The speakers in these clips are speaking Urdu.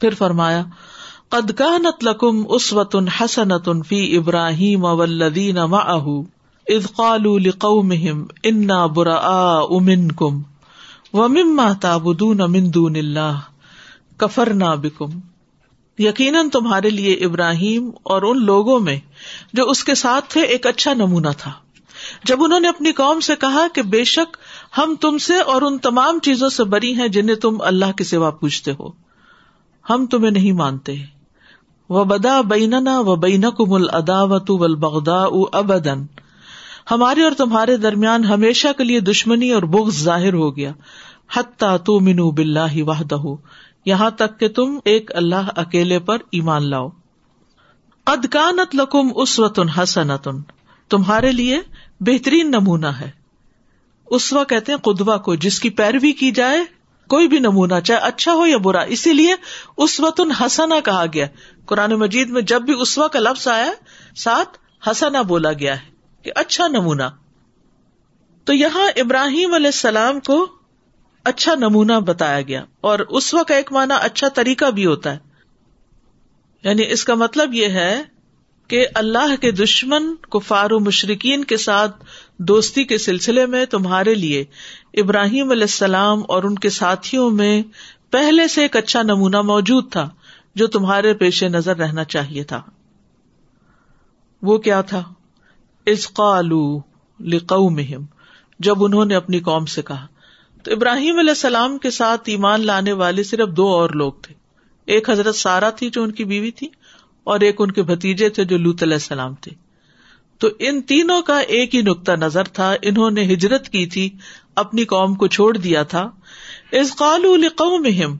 پھر فرمایا، قد كانت لكم اسوة حسنة في ابراہیم والذین معه اذ قالوا لقومهم انا براء منكم، ومما تعبدون من دون اللہ کفرنا بكم. یقیناً تمہارے لیے ابراہیم اور ان لوگوں میں جو اس کے ساتھ تھے ایک اچھا نمونہ تھا۔ جب انہوں نے اپنی قوم سے کہا کہ بے شک ہم تم سے اور ان تمام چیزوں سے بری ہیں جنہیں تم اللہ کے سوا پوچھتے ہو۔ ہم تمہیں نہیں مانتے۔ و بدا بیننا و بین کم الداوت بغدا ابدن ہمارے اور تمہارے درمیان ہمیشہ کے لیے دشمنی اور بغض ظاہر ہو گیا۔ حتیٰ تو منو بلّہ واہدہ یہاں تک کہ تم ایک اللہ اکیلے پر ایمان لاؤ۔ ادکانت لکم اسوتن حسنتن تمہارے لیے بہترین نمونہ ہے۔ اسوا کہتے ہیں قدوا کو جس کی پیروی کی جائے کوئی بھی نمونہ، چاہے اچھا ہو یا برا، اسی لیے اس وقت ہسنا کہا گیا۔ قرآن مجید میں جب بھی اسوا کا لفظ آیا، ساتھ ہسنا بولا گیا ہے کہ اچھا نمونہ۔ تو یہاں ابراہیم علیہ السلام کو اچھا نمونہ بتایا گیا۔ اور اسوا کا ایک معنی اچھا طریقہ بھی ہوتا ہے۔ یعنی اس کا مطلب یہ ہے کہ اللہ کے دشمن کفار و مشرقین کے ساتھ دوستی کے سلسلے میں تمہارے لیے ابراہیم علیہ السلام اور ان کے ساتھیوں میں پہلے سے ایک اچھا نمونہ موجود تھا جو تمہارے پیش نظر رہنا چاہیے تھا۔ وہ کیا تھا؟ اس قالو مہم جب انہوں نے اپنی قوم سے کہا۔ تو ابراہیم علیہ السلام کے ساتھ ایمان لانے والے صرف دو اور لوگ تھے۔ ایک حضرت سارا تھی جو ان کی بیوی تھی اور ایک ان کے بھتیجے تھے جو لوت علیہ السلام تھے۔ تو ان تینوں کا ایک ہی نقطہ نظر تھا۔ انہوں نے ہجرت کی تھی، اپنی قوم کو چھوڑ دیا تھا۔ اس قالو مہم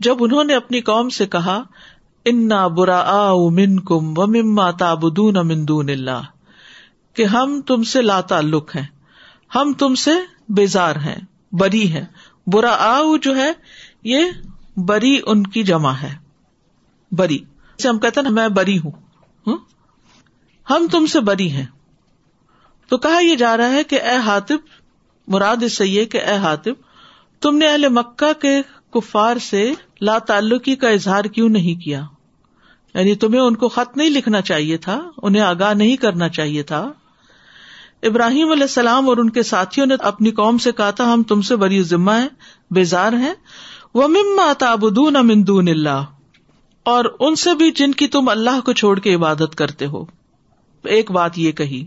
جب انہوں نے اپنی قوم سے کہا، انا برا من کم و مما تابدون امندون اللہ کہ ہم تم سے لا تعلق ہیں۔ ہم تم سے بیزار ہیں، بری ہے برا آ جو ہے، یہ بری ان کی جمع ہے۔ بری۔ سے ہم کہتے ہیں میں بری ہوں۔ ہم؟ تم سے بری ہیں۔ تو کہا یہ جا رہا ہے کہ اے ہاتب مراد اس سے یہ کہ اے ہاتب تم نے اہل مکہ کے کفار سے لا تعلقی کا اظہار کیوں نہیں کیا؟ یعنی تمہیں ان کو خط نہیں لکھنا چاہیے تھا، انہیں آگاہ نہیں کرنا چاہیے تھا۔ ابراہیم علیہ السلام اور ان کے ساتھیوں نے اپنی قوم سے کہا تھا، ہم تم سے بری ذمہ ہے بیزار ہیں۔ وہ مما تابدون امندون اللہ۔ اور ان سے بھی جن کی تم اللہ کو چھوڑ کے عبادت کرتے ہو۔ ایک بات یہ کہی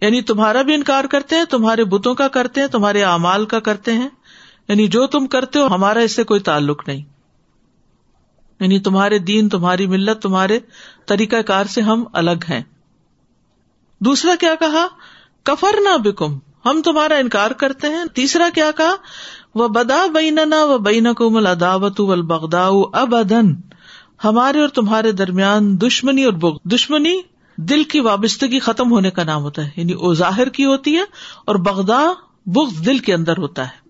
یعنی تمہارا بھی انکار کرتے ہیں، تمہارے بتوں کا کرتے ہیں، تمہارے اعمال کا کرتے ہیں۔ یعنی جو تم کرتے ہو، ہمارا اس سے کوئی تعلق نہیں۔ یعنی تمہارے دین، تمہاری ملت، تمہارے طریقہ کار سے ہم الگ ہیں۔ دوسرا کیا کہا؟ کفر نہ بکم، ہم تمہارا انکار کرتے ہیں۔ تیسرا کیا کہا؟ وہ بدا بیننا و بین کو مل اداوت البغدا اب ادن ہمارے اور تمہارے درمیان دشمنی اور بغ دشمنی دل کی وابستگی ختم ہونے کا نام ہوتا ہے یعنی وہ ظاہر کی ہوتی ہے اور بغدا بغض دل کے اندر ہوتا ہے۔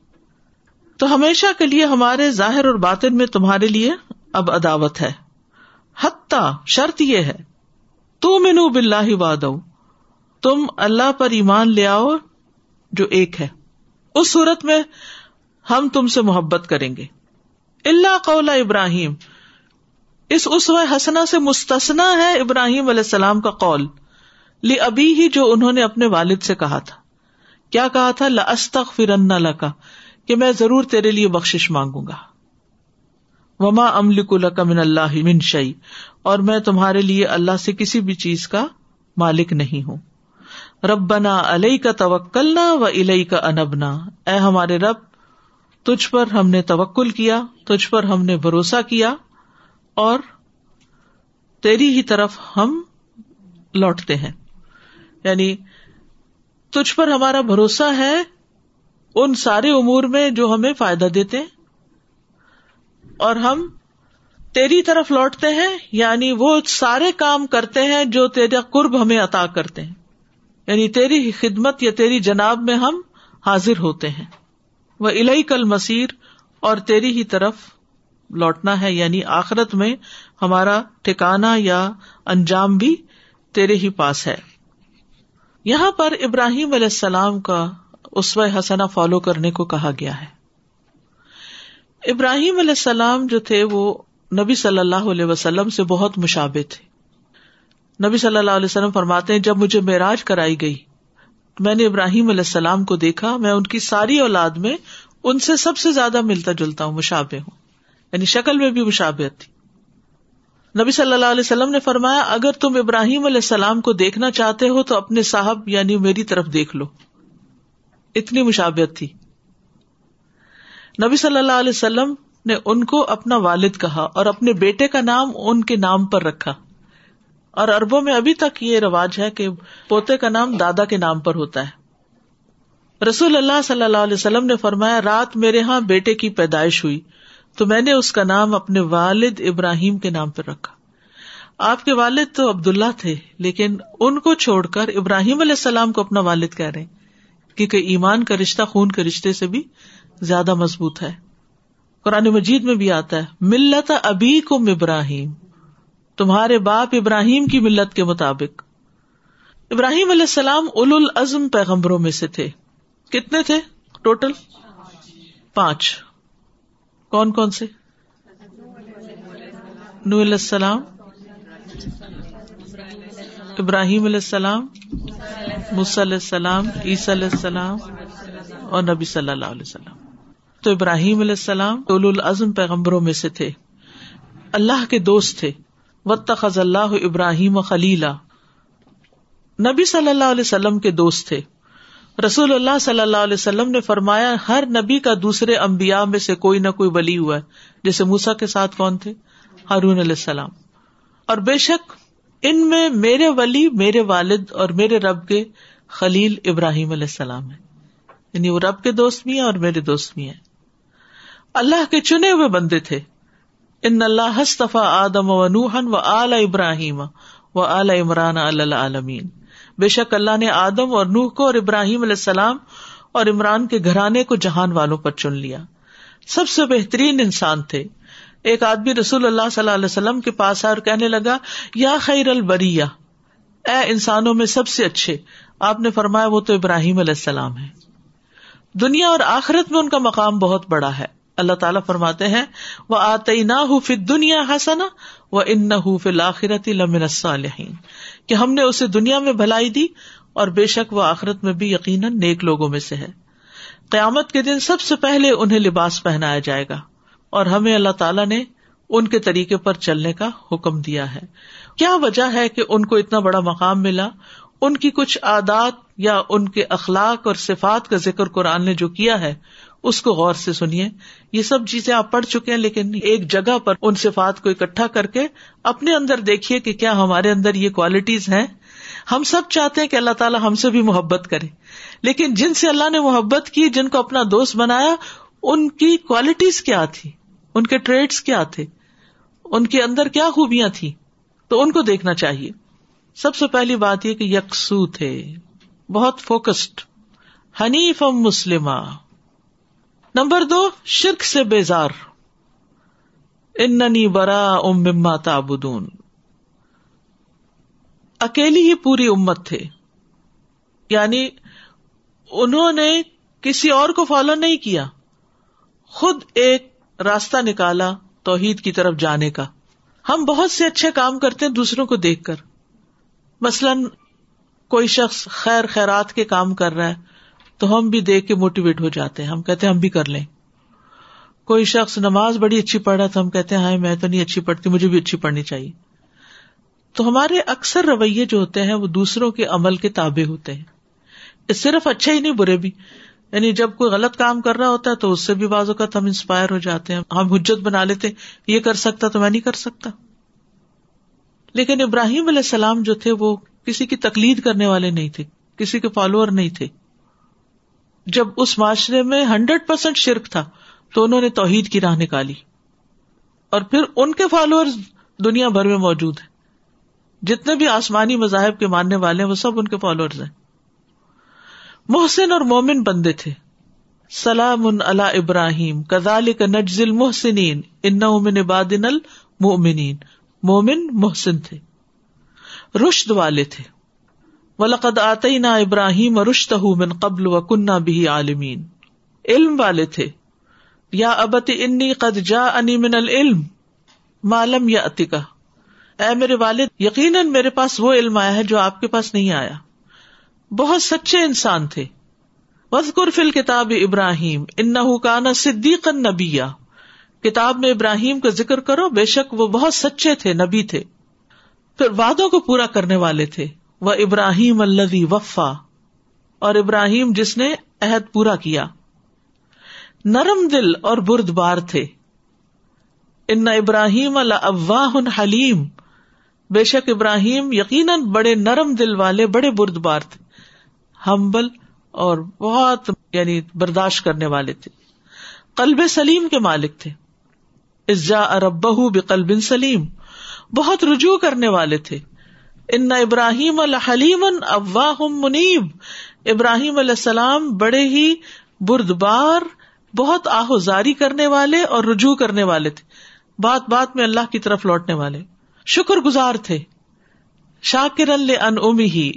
تو ہمیشہ کے لیے ہمارے ظاہر اور باطن میں تمہارے لیے اب عداوت ہے۔ حتیٰ شرط یہ ہے تو مینو بلّہ واد تم اللہ پر ایمان لے آؤ، جو ایک ہے۔ اس صورت میں ہم تم سے محبت کریں گے۔ اللہ قولا ابراہیم۔ اس اسو حسنا سے مستثنا ہے ابراہیم علیہ السلام کا قول، لی ابھی ہی جو انہوں نے اپنے والد سے کہا تھا۔ کیا کہا تھا؟ لستخ فرن لکا کہ میں ضرور تیرے لیے بخش مانگوں گا۔ وما املک لکا من اللہ من شعی اور میں تمہارے لیے اللہ سے کسی بھی چیز کا مالک نہیں ہوں۔ ربنا علیہ کا توکلنا و الئی کا انبنا اے ہمارے رب، تجھ پر ہم نے توکل کیا، تجھ پر ہم نے بھروسہ کیا۔ اور تیری ہی طرف ہم لوٹتے ہیں۔ یعنی تجھ پر ہمارا بھروسہ ہے ان سارے امور میں جو ہمیں فائدہ دیتے اور ہم تیری طرف لوٹتے ہیں یعنی وہ سارے کام کرتے ہیں جو تیرا قرب ہمیں عطا کرتے ہیں۔ یعنی تیری خدمت یا تیری جناب میں ہم حاضر ہوتے ہیں۔ وہ الہی کل مسیر اور تیری ہی طرف لوٹنا ہے یعنی آخرت میں ہمارا ٹھکانا یا انجام بھی تیرے ہی پاس ہے۔ یہاں پر ابراہیم علیہ السلام کا اسو حسنا فالو کرنے کو کہا گیا ہے۔ ابراہیم علیہ السلام جو تھے، وہ نبی صلی اللہ علیہ وسلم سے بہت مشابے تھے۔ نبی صلی اللہ علیہ وسلم فرماتے ہیں، جب مجھے معراج کرائی گئی، میں نے ابراہیم علیہ السلام کو دیکھا، میں ان کی ساری اولاد میں ان سے سب سے زیادہ ملتا جلتا ہوں مشابے ہوں۔ یعنی شکل میں بھی مشابت تھی۔ نبی صلی اللہ علیہ وسلم نے فرمایا، اگر تم ابراہیم علیہ السلام کو دیکھنا چاہتے ہو تو اپنے صاحب یعنی میری طرف دیکھ لو۔ اتنی مشابت تھی۔ نبی صلی اللہ علیہ وسلم نے ان کو اپنا والد کہا اور اپنے بیٹے کا نام ان کے نام پر رکھا۔ اور اربوں میں ابھی تک یہ رواج ہے کہ پوتے کا نام دادا کے نام پر ہوتا ہے۔ رسول اللہ صلی اللہ علیہ وسلم نے فرمایا، رات میرے یہاں بیٹے کی پیدائش ہوئی۔ تو میں نے اس کا نام اپنے والد ابراہیم کے نام پر رکھا۔ آپ کے والد تو عبد اللہ تھے، لیکن ان کو چھوڑ کر ابراہیم علیہ السلام کو اپنا والد کہہ رہے کیونکہ ایمان کا رشتہ، خون کے رشتے سے بھی زیادہ مضبوط ہے۔ قرآن مجید میں بھی آتا ہے، ملت ابھی کم ابراہیم، تمہارے باپ ابراہیم کی ملت کے مطابق۔ ابراہیم علیہ السلام اول العزم پیغمبروں میں سے تھے۔ کتنے تھے ٹوٹل؟ پانچ۔ کون کون سے نو علیہ السلام، ابراہیم علیہ السلام مس علیہ السلام، عیسی علیہ السلام اور نبی صلی اللہ علیہ وسلم۔ تو ابراہیم علیہ السلام اول العزم پیغمبروں میں سے تھے۔ اللہ کے دوست تھے۔ وط اللہ ابراہیم خلیلا نبی صلی اللہ علیہ وسلم کے دوست تھے۔ رسول اللہ صلی اللہ علیہ وسلم نے فرمایا، ہر نبی کا دوسرے امبیا میں سے کوئی نہ کوئی ولی ہوا ہے۔ جیسے موسا کے ساتھ کون تھے؟ ہارون علیہ السلام۔ اور بے شک، ان میں میرے ولی، میرے والد اور میرے رب کے خلیل ابراہیم علیہ السلام ہے یعنی وہ رب کے دوست بھی ہیں اور میرے دوست بھی ہیں۔ اللہ کے چنے ہوئے بندے تھے۔ ان اللہ ہستفا آدم و نوہن و اعلی ابراہیم و اعلی عمران العالمین۔ بے شک اللہ نے آدم اور نوح کو اور ابراہیم علیہ السلام اور عمران کے گھرانے کو جہان والوں پر چن لیا۔ سب سے بہترین انسان تھے۔ ایک آدمی رسول اللہ صلی اللہ علیہ وسلم کے پاس آئے اور کہنے لگا، یا خیر البریا اے انسانوں میں سب سے اچھے، آپ نے فرمایا وہ تو ابراہیم علیہ السلام ہے دنیا اور آخرت میں ان کا مقام بہت بڑا ہے۔ اللہ تعالیٰ فرماتے ہیں وہ آتے نہ دنیا حسنا وہ ان نہ کہ ہم نے اسے دنیا میں بھلائی دی اور بے شک وہ آخرت میں بھی یقیناً نیک لوگوں میں سے ہے۔ قیامت کے دن سب سے پہلے انہیں لباس پہنایا جائے گا اور ہمیں اللہ تعالیٰ نے ان کے طریقے پر چلنے کا حکم دیا ہے۔ کیا وجہ ہے کہ ان کو اتنا بڑا مقام ملا؟ ان کی کچھ عادات یا ان کے اخلاق اور صفات کا ذکر قرآن نے جو کیا ہے اس کو غور سے سنیے۔ یہ سب چیزیں آپ پڑھ چکے ہیں، لیکن ایک جگہ پر ان صفات کو اکٹھا کر کے اپنے اندر دیکھیے کہ کیا ہمارے اندر یہ کوالٹیز ہیں۔ ہم سب چاہتے ہیں کہ اللہ تعالیٰ ہم سے بھی محبت کرے۔ لیکن جن سے اللہ نے محبت کی، جن کو اپنا دوست بنایا، ان کی کوالٹیز کیا تھی؟ ان کے ٹریڈس کیا تھے؟ ان کے اندر کیا خوبیاں تھی تو ان کو دیکھنا چاہیے۔ سب سے پہلی بات یہ کہ یکسو تھے، بہت فوکسڈ حنیف مسلمہ۔ نمبر دو، شرک سے بیزار۔ اننی برا ام مما تابدون اکیلی ہی پوری امت تھے۔ یعنی انہوں نے کسی اور کو فالو نہیں کیا۔ خود ایک راستہ نکالا توحید کی طرف جانے کا۔ ہم بہت سے اچھے کام کرتے ہیں دوسروں کو دیکھ کر۔ مثلاً کوئی شخص خیر خیرات کے کام کر رہا ہے۔ تو ہم بھی دیکھ کے موٹیویٹ ہو جاتے ہیں۔ ہم کہتے ہیں ہم بھی کر لیں۔ کوئی شخص نماز بڑی اچھی پڑھ رہا تو ہم کہتے ہیں ہاں میں تو نہیں اچھی پڑھتی، مجھے بھی اچھی پڑھنی چاہیے۔ تو ہمارے اکثر رویے جو ہوتے ہیں وہ دوسروں کے عمل کے تابے ہوتے ہیں۔ صرف اچھے ہی نہیں، برے بھی۔ یعنی جب کوئی غلط کام کر رہا ہوتا ہے تو اس سے بھی بعض اوقات ہم انسپائر ہو جاتے ہیں۔ ہم حجت بنا لیتے یہ کر سکتا تو میں نہیں کر سکتا۔ لیکن ابراہیم علیہ السلام جو تھے وہ کسی کی تقلید کرنے والے نہیں تھے، کسی کے فالوور نہیں تھے۔ جب اس معاشرے میں ہنڈریڈ پرسینٹ شرک تھا تو انہوں نے توحید کی راہ نکالی اور پھر ان کے فالوور دنیا بھر میں موجود ہیں۔ جتنے بھی آسمانی مذاہب کے ماننے والے ہیں، وہ سب ان کے فالوور ہیں۔ محسن اور مومن بندے تھے۔ سلام اللہ ابراہیم کزال کا نجزل محسنین ان امن بادن المومنین مومن، محسن تھے۔ رشد والے تھے۔ ولقد آتے نا ابراہیم رشت من قبل و کنہ بھی عالمین علم والے تھے۔ یا ابت انی قد جا انی من العلم معلوم یا عتیقہ اے میرے والد، یقیناً میرے پاس وہ علم آیا ہے جو آپ کے پاس نہیں آیا۔ بہت سچے انسان تھے۔ وزقر فل کتاب ابراہیم ان کا صدیق نبیا۔ کتاب میں ابراہیم کا ذکر کرو، بے شک وہ بہت سچے تھے، نبی تھے۔ پھر وادوں کو پورا کرنے والے تھے۔ وہ ابراہیم اللہ وفا۔ اور ابراہیم جس نے عہد پورا کیا۔ نرم دل اور برد بار تھے۔ ان ابراہیم اللہ حلیم۔ بے شک ابراہیم یقیناً بڑے نرم دل والے، بڑے برد بار تھے۔ ہمبل اور بہت یعنی برداشت کرنے والے تھے۔ قلب سلیم کے مالک تھے۔ ازا اربہ بقلب سلیم۔ بہت رجوع کرنے والے تھے۔ ان ابراہیم الحلیم اواہ منیب۔ ابراہیم علیہ السلام بڑے ہی بردبار، بہت آہوزاری کرنے والے اور رجوع کرنے والے تھے۔ بات بات میں اللہ کی طرف لوٹنے والے۔ شکر گزار تھے۔ شاکر ان امی ہی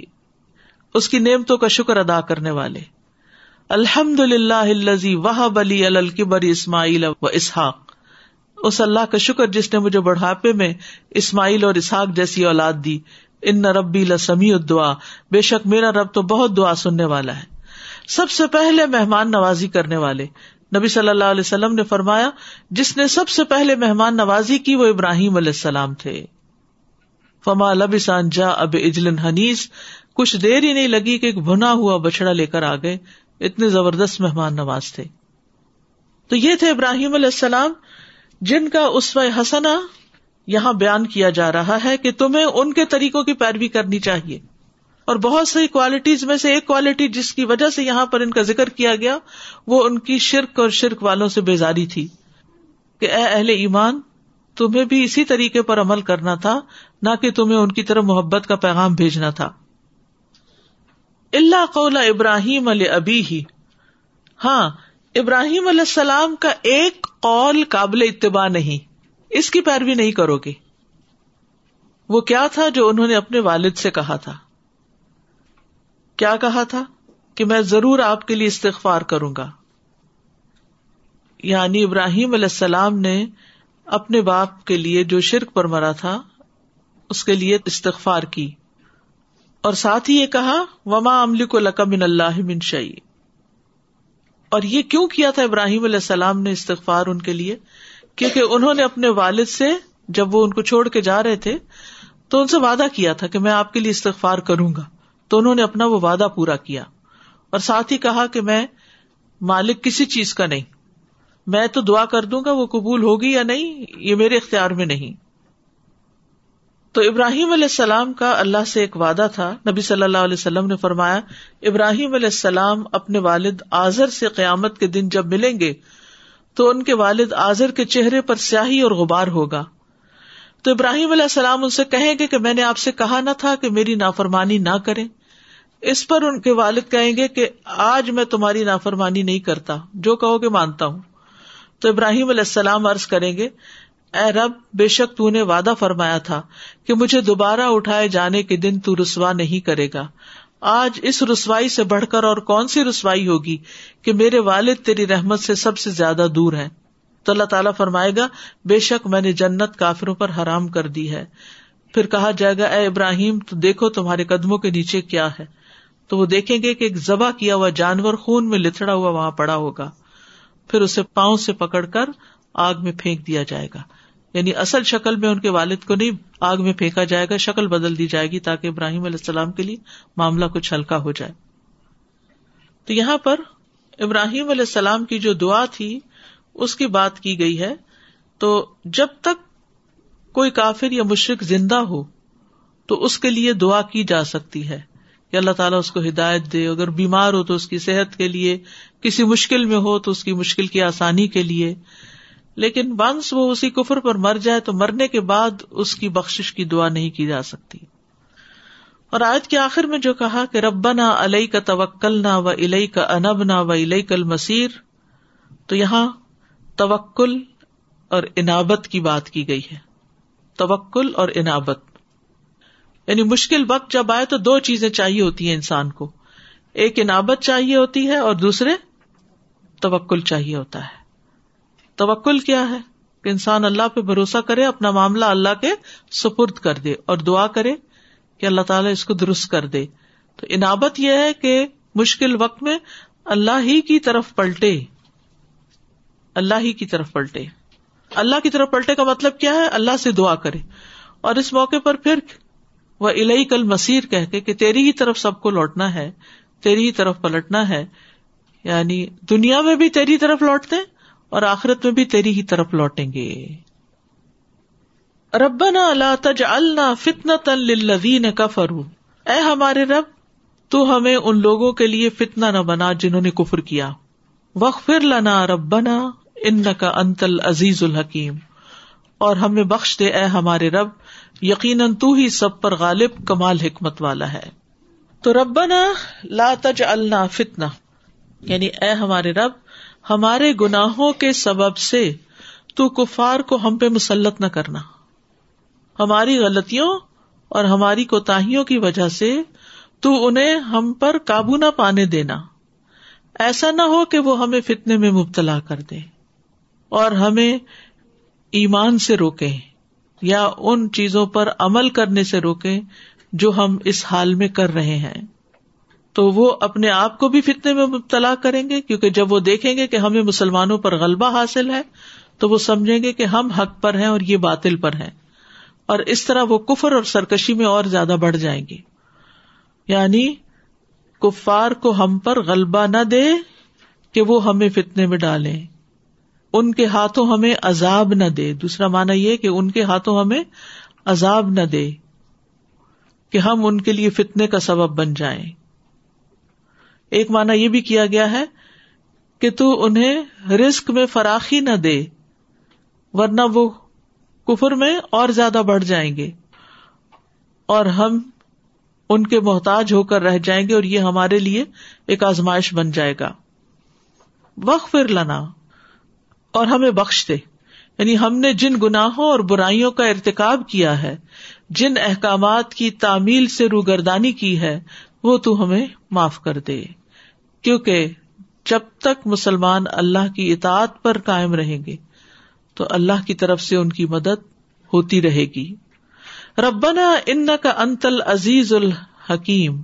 اس کی نعمتوں کا شکر ادا کرنے والے۔ الحمد للہ وہ بلی الکبر اسماعیل و اسحاق۔ اس اللہ کا شکر جس نے مجھے بڑھاپے میں اسماعیل اور اسحاق جیسی اولاد دی۔ ان ربی لسمی دعا بے شک میرا رب تو بہت دعا سننے والا ہے۔ سب سے پہلے مہمان نوازی کرنے والے۔ نبی صلی اللہ علیہ وسلم نے فرمایا، جس نے سب سے پہلے مہمان نوازی کی وہ ابراہیم علیہ السلام تھے۔ فما لبسان جا اب اجلن حنیس۔ کچھ دیر ہی نہیں لگی کہ ایک بنا ہوا بچڑا لے کر آ گئے۔ اتنے زبردست مہمان نواز تھے۔ تو یہ تھے ابراہیم علیہ السلام، جن کا اسو حسنا یہاں بیان کیا جا رہا ہے کہ تمہیں ان کے طریقوں کی پیروی کرنی چاہیے۔ اور بہت سی کوالٹیز میں سے ایک کوالٹی جس کی وجہ سے یہاں پر ان کا ذکر کیا گیا، وہ ان کی شرک اور شرک والوں سے بیزاری تھی کہ اے اہل ایمان، تمہیں بھی اسی طریقے پر عمل کرنا تھا، نہ کہ تمہیں ان کی طرف محبت کا پیغام بھیجنا تھا۔ اللہ قول ابراہیم علیہ ابھی ہی ہاں ابراہیم علیہ السلام کا ایک قول قابل اتباع نہیں۔ اس کی پیروی نہیں کرو گے۔ وہ کیا تھا جو انہوں نے اپنے والد سے کہا تھا؟ کیا کہا تھا کہ میں ضرور آپ کے لیے استغفار کروں گا۔ یعنی ابراہیم علیہ السلام نے اپنے باپ کے لیے جو شرک پر مرا تھا، اس کے لیے استغفار کی۔ اور ساتھ ہی یہ کہا، وما املی کو لقم اللہ من شعی اور یہ کیوں کیا تھا ابراہیم علیہ السلام نے استغفار ان کے لیے؟ کیونکہ انہوں نے اپنے والد سے جب وہ ان کو چھوڑ کے جا رہے تھے، تو ان سے وعدہ کیا تھا کہ میں آپ کے لیے استغفار کروں گا۔ تو انہوں نے اپنا وہ وعدہ پورا کیا۔ اور ساتھ ہی کہا کہ میں مالک کسی چیز کا نہیں۔ میں تو دعا کر دوں گا، وہ قبول ہوگی یا نہیں، یہ میرے اختیار میں نہیں۔ تو ابراہیم علیہ السلام کا اللہ سے ایک وعدہ تھا۔ نبی صلی اللہ علیہ وسلم نے فرمایا، ابراہیم علیہ السلام اپنے والد آزر سے قیامت کے دن جب ملیں گے تو ان کے والد آزر کے چہرے پر سیاہی اور غبار ہوگا۔ تو ابراہیم علیہ السلام ان سے کہیں گے کہ میں نے آپ سے کہا نہ تھا کہ میری نافرمانی نہ کرے اس پر ان کے والد کہیں گے کہ آج میں تمہاری نافرمانی نہیں کرتا، جو کہو گے مانتا ہوں۔ تو ابراہیم علیہ السلام عرض کریں گے، اے رب، بے شک تو نے وعدہ فرمایا تھا کہ مجھے دوبارہ اٹھائے جانے کے دن تو رسوا نہیں کرے گا۔ آج اس رسوائی سے بڑھ کر اور کون سی رسوائی ہوگی کہ میرے والد تیری رحمت سے سب سے زیادہ دور ہے تو اللہ تعالیٰ فرمائے گا، بے شک میں نے جنت کافروں پر حرام کر دی ہے۔ پھر کہا جائے گا، اے ابراہیم، تو دیکھو تمہارے قدموں کے نیچے کیا ہے۔ تو وہ دیکھیں گے کہ ایک ذبح کیا ہوا جانور خون میں لتڑا ہوا وہاں پڑا ہوگا۔ پھر اسے پاؤں سے پکڑ کر آگ میں پھینک دیا جائے گا۔ یعنی اصل شکل میں ان کے والد کو نہیں، آگ میں پھینکا جائے گا، شکل بدل دی جائے گی تاکہ ابراہیم علیہ السلام کے لیے معاملہ کچھ ہلکا ہو جائے۔ تو یہاں پر ابراہیم علیہ السلام کی جو دعا تھی، اس کی بات کی گئی ہے۔ تو جب تک کوئی کافر یا مشرق زندہ ہو، تو اس کے لیے دعا کی جا سکتی ہے کہ اللہ تعالیٰ اس کو ہدایت دے۔ اگر بیمار ہو تو اس کی صحت کے لیے، کسی مشکل میں ہو تو اس کی مشکل کی آسانی کے لیے۔ لیکن ونس وہ اسی کفر پر مر جائے تو مرنے کے بعد اس کی بخش کی دعا نہیں کی جا سکتی۔ اور آج کے آخر میں جو کہا کہ ربنا علیہ کا توکل نہ و علئی کا انب نہ و علئی کل مسیر تو یہاں توکل اور انابت کی بات کی گئی ہے۔ توکل اور انابت۔ یعنی مشکل وقت جب آئے تو دو چیزیں چاہیے ہوتی ہیں انسان کو۔ ایک انابت چاہیے ہوتی ہے اور دوسرے توکل چاہیے ہوتا ہے۔ توکل کیا ہے کہ انسان اللہ پہ بھروسہ کرے، اپنا معاملہ اللہ کے سپرد کر دے اور دعا کرے کہ اللہ تعالیٰ اس کو درست کر دے۔ تو انابت یہ ہے کہ مشکل وقت میں اللہ ہی کی طرف پلٹے۔ اللہ ہی کی طرف پلٹے۔ اللہ کی طرف پلٹے کا مطلب کیا ہے؟ اللہ سے دعا کرے۔ اور اس موقع پر پھر وہ الہی کل مسیر کہ کہ تیری ہی طرف سب کو لوٹنا ہے، تیری ہی طرف پلٹنا ہے۔ یعنی دنیا میں بھی تیری طرف لوٹتے اور آخرت میں بھی تیری ہی طرف لوٹیں گے۔ ربنا اللہ تج اللہ فتن تلین کا فرو اے ہمارے رب، تو ہمیں ان لوگوں کے لیے فتنا نہ بنا جنہوں نے کفر کیا۔ وق لنا ربنا ان کا انتل عزیز الحکیم۔ اور ہمیں بخش دے اے ہمارے رب، یقیناً تو ہی سب پر غالب کمال حکمت والا ہے۔ تو ربنا لا تج اللہ فتنا یعنی اے ہمارے رب ہمارے گناہوں کے سبب سے تو کفار کو ہم پہ مسلط نہ کرنا۔ ہماری غلطیوں اور ہماری کوتاہیوں کی وجہ سے تو انہیں ہم پر قابو نہ پانے دینا۔ ایسا نہ ہو کہ وہ ہمیں فتنے میں مبتلا کر دے اور ہمیں ایمان سے روکے یا ان چیزوں پر عمل کرنے سے روکے جو ہم اس حال میں کر رہے ہیں۔ تو وہ اپنے آپ کو بھی فتنے میں مبتلا کریں گے، کیونکہ جب وہ دیکھیں گے کہ ہمیں مسلمانوں پر غلبہ حاصل ہے، تو وہ سمجھیں گے کہ ہم حق پر ہیں اور یہ باطل پر ہیں۔ اور اس طرح وہ کفر اور سرکشی میں اور زیادہ بڑھ جائیں گے یعنی کفار کو ہم پر غلبہ نہ دے کہ وہ ہمیں فتنے میں ڈالے ان کے ہاتھوں ہمیں عذاب نہ دے۔ دوسرا مانا یہ کہ ان کے ہاتھوں ہمیں عذاب نہ دے کہ ہم ان کے لیے فتنے کا سبب بن جائیں۔ ایک مانا یہ بھی کیا گیا ہے کہ تو انہیں رسک میں فراخی نہ دے، ورنہ وہ کفر میں اور زیادہ بڑھ جائیں گے اور ہم ان کے محتاج ہو کر رہ جائیں گے اور یہ ہمارے لیے ایک آزمائش بن جائے گا۔ وقف پھر لانا اور ہمیں بخش دے۔ یعنی ہم نے جن گناہوں اور برائیوں کا ارتکاب کیا ہے، جن احکامات کی تعمیل سے روگردانی کی ہے، وہ تو ہمیں معاف کر دے۔ کیونکہ جب تک مسلمان اللہ کی اطاعت پر قائم رہیں گے، تو اللہ کی طرف سے ان کی مدد ہوتی رہے گی۔ ربنا ان کا انتل عزیز الحکیم۔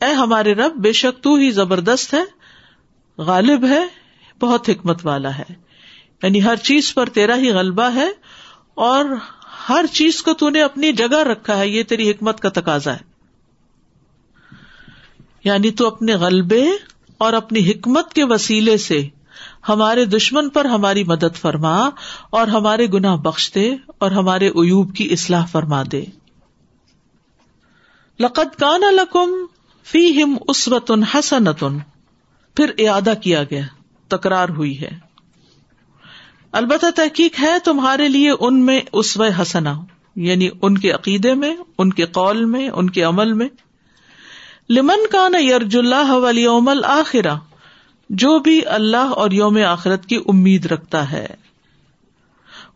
اے ہمارے رب، بے شک تو ہی زبردست ہے، غالب ہے، بہت حکمت والا ہے۔ یعنی ہر چیز پر تیرا ہی غلبہ ہے اور ہر چیز کو تو نے اپنی جگہ رکھا ہے، یہ تیری حکمت کا تقاضا ہے۔ یعنی تو اپنے غلبے اور اپنی حکمت کے وسیلے سے ہمارے دشمن پر ہماری مدد فرما اور ہمارے گناہ بخش دے اور ہمارے ایوب کی اصلاح فرما دے۔ لقت کان لکم فی ہم اسوتن حسنتن۔ پھر ادا کیا گیا، تکرار ہوئی ہے۔ البتہ تحقیق ہے تمہارے لیے ان میں اسو حسنا یعنی ان کے عقیدے میں، ان کے قول میں، ان کے عمل میں۔ لمن کا نا یرج اللہ ولیوم الآخرہ جو بھی اللہ اور یوم آخرت کی امید رکھتا ہے۔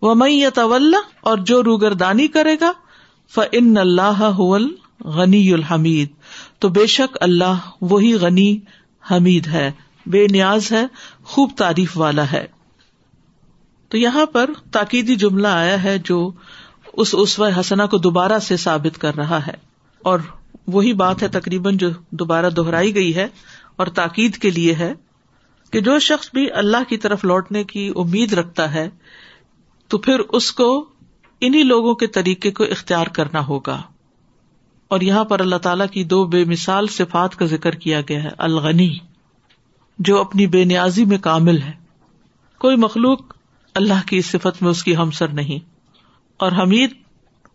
وہ میں طول اور جو روگردانی کرے گا ف ان اللہ غنی الحمید تو بے شک اللہ وہی غنی حمید ہے، بے نیاز ہے، خوب تعریف والا ہے۔ تو یہاں پر تاکیدی جملہ آیا ہے جو اس اسو حسنا کو دوبارہ سے ثابت کر رہا ہے۔ اور وہی بات ہے تقریباً جو دوبارہ دہرائی گئی ہے اور تاکید کے لیے ہے کہ جو شخص بھی اللہ کی طرف لوٹنے کی امید رکھتا ہے، تو پھر اس کو انہیں لوگوں کے طریقے کو اختیار کرنا ہوگا۔ اور یہاں پر اللہ تعالی کی دو بے مثال صفات کا ذکر کیا گیا ہے، الغنی، جو اپنی بے نیازی میں کامل ہے۔ کوئی مخلوق اللہ کی صفت میں اس کی ہمسر نہیں، اور حمید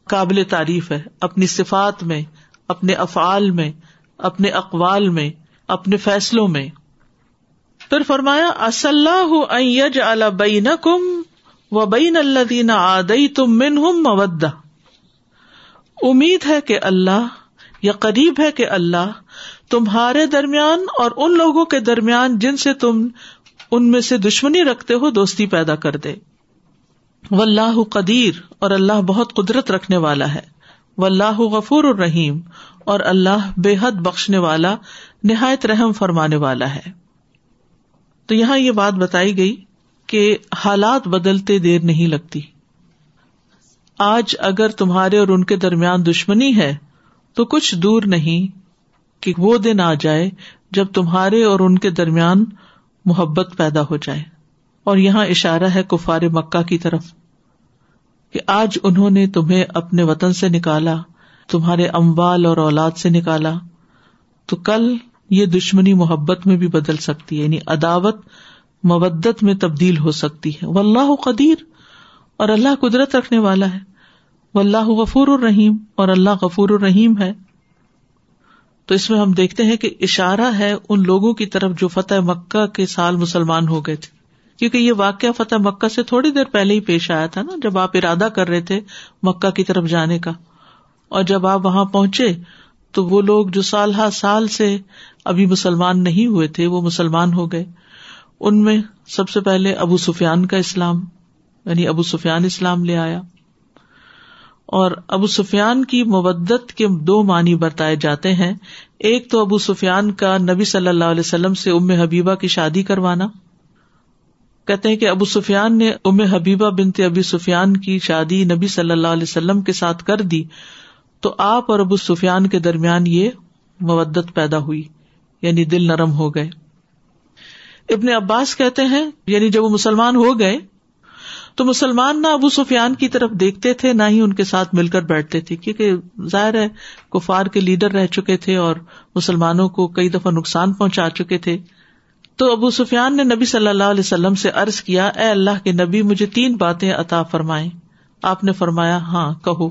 قابل تعریف ہے، اپنی صفات میں اپنے افعال میں، اپنے اقوال میں، اپنے فیصلوں میں۔ پھر فرمایا اصل بین کم و بین اللہ دینا آدئی تم من ہم مودہ امید ہے کہ اللہ، یا قریب ہے کہ اللہ تمہارے درمیان اور ان لوگوں کے درمیان جن سے تم ان میں سے دشمنی رکھتے ہو، دوستی پیدا کر دے۔ و اللہ قدیر اور اللہ بہت قدرت رکھنے والا ہے۔ و اللہ غفور الرحیم اور اللہ بے حد بخشنے والا، نہایت رحم فرمانے والا ہے۔ تو یہاں یہ بات بتائی گئی کہ حالات بدلتے دیر نہیں لگتی۔ آج اگر تمہارے اور ان کے درمیان دشمنی ہے، تو کچھ دور نہیں کہ وہ دن آ جائے جب تمہارے اور ان کے درمیان محبت پیدا ہو جائے۔ اور یہاں اشارہ ہے کفار مکہ کی طرف۔ کہ آج انہوں نے تمہیں اپنے وطن سے نکالا، تمہارے اموال اور اولاد سے نکالا، تو کل یہ دشمنی محبت میں بھی بدل سکتی ہے یعنی عداوت مبت میں تبدیل ہو سکتی ہے۔ و اللہ قدیر اور اللہ قدرت رکھنے والا ہے۔ و اللہ غفور الرحیم اور اللہ غفور الرحیم ہے۔ تو اس میں ہم دیکھتے ہیں کہ اشارہ ہے ان لوگوں کی طرف جو فتح مکہ کے سال مسلمان ہو گئے تھے۔ کیونکہ یہ واقعہ فتح مکہ سے تھوڑی دیر پہلے ہی پیش آیا تھا نا، جب آپ ارادہ کر رہے تھے مکہ کی طرف جانے کا۔ اور جب آپ وہاں پہنچے تو وہ لوگ جو سال ہر سال سے ابھی مسلمان نہیں ہوئے تھے، وہ مسلمان ہو گئے۔ ان میں سب سے پہلے ابو سفیان کا اسلام یعنی ابو سفیان اسلام لے آیا۔ اور ابو سفیان کی مبت کے دو معنی برتائے جاتے ہیں۔ ایک تو ابو سفیان کا نبی صلی اللہ علیہ وسلم سے ام حبیبہ کی شادی کروانا۔ کہتے ہیں کہ ابو سفیان نے ام حبیبہ بنتے ابی سفیان کی شادی نبی صلی اللہ علیہ وسلم کے ساتھ کر دی تو آپ اور ابو سفیان کے درمیان یہ مبت پیدا ہوئی یعنی دل نرم ہو گئے۔ ابن عباس کہتے ہیں یعنی جب وہ مسلمان ہو گئے، تو مسلمان نہ ابو سفیان کی طرف دیکھتے تھے، نہ ہی ان کے ساتھ مل کر بیٹھتے تھے، کیونکہ ظاہر ہے، کفار کے لیڈر رہ چکے تھے اور مسلمانوں کو کئی دفعہ نقصان پہنچا چکے تھے۔ تو ابو سفیان نے نبی صلی اللہ علیہ وسلم سے ارض کیا، اے اللہ کے نبی، مجھے تین باتیں عطا فرمائے آپ نے فرمایا ہاں کہو۔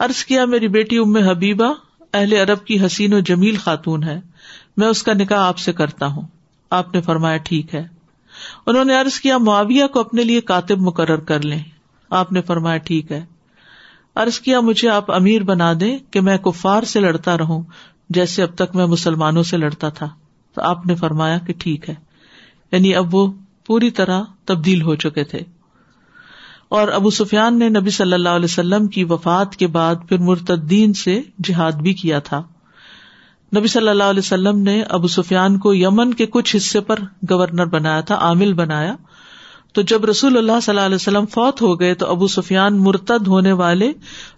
ارض کیا، میری بیٹی ام حبیبہ اہل عرب کی حسین و جمیل خاتون ہے۔ میں اس کا نکاح آپ سے کرتا ہوں۔ آپ نے فرمایا، ٹھیک ہے۔ انہوں نے ارض کیا، معاویہ کو اپنے لیے کاتب مقرر کر لیں۔ آپ نے فرمایا، ٹھیک ہے۔ ارض کیا، مجھے آپ امیر بنا دیں کہ میں کفار سے لڑتا رہوں، جیسے اب تک میں مسلمانوں سے لڑتا تھا۔ تو آپ نے فرمایا کہ ٹھیک ہے۔ یعنی اب وہ پوری طرح تبدیل ہو چکے تھے۔ اور ابو سفیان نے نبی صلی اللہ علیہ وسلم کی وفات کے بعد پھر مرتدین سے جہاد بھی کیا تھا۔ نبی صلی اللہ علیہ وسلم نے ابو سفیان کو یمن کے کچھ حصے پر گورنر بنایا تھا، عامل بنایا۔ تو جب رسول اللہ صلی اللہ علیہ وسلم فوت ہو گئے تو ابو سفیان مرتد ہونے والے